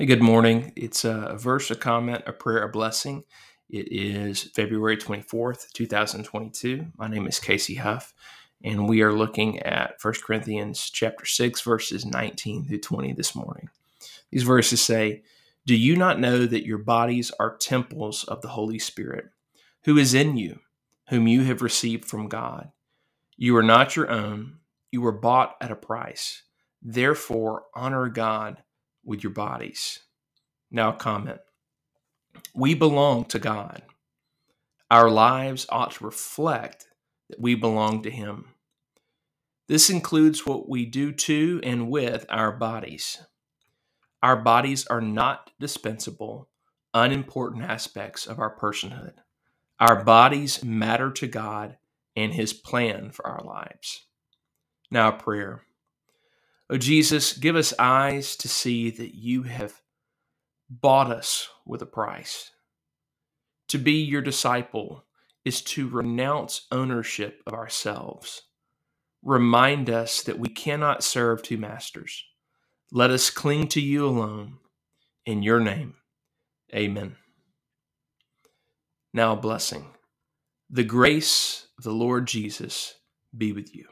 Hey, good morning. It's a verse, a comment, a prayer, a blessing. It is February 24th, 2022. My name is Casey Hough, and we are looking at 1 Corinthians chapter 6, verses 19 through 20 this morning. These verses say, Do you not know that your bodies are temples of the Holy Spirit, who is in you, whom you have received from God? You are not your own, you were bought at a price. Therefore, honor God with your bodies. Now, comment. We belong to God. Our lives ought to reflect that we belong to Him. This includes what we do to and with our bodies. Our bodies are not dispensable, unimportant aspects of our personhood. Our bodies matter to God and His plan for our lives. Now, a prayer. Oh, Jesus, give us eyes to see that you have bought us with a price. To be your disciple is to renounce ownership of ourselves. Remind us that we cannot serve two masters. Let us cling to you alone. In your name, amen. Now, a blessing. The grace of the Lord Jesus be with you.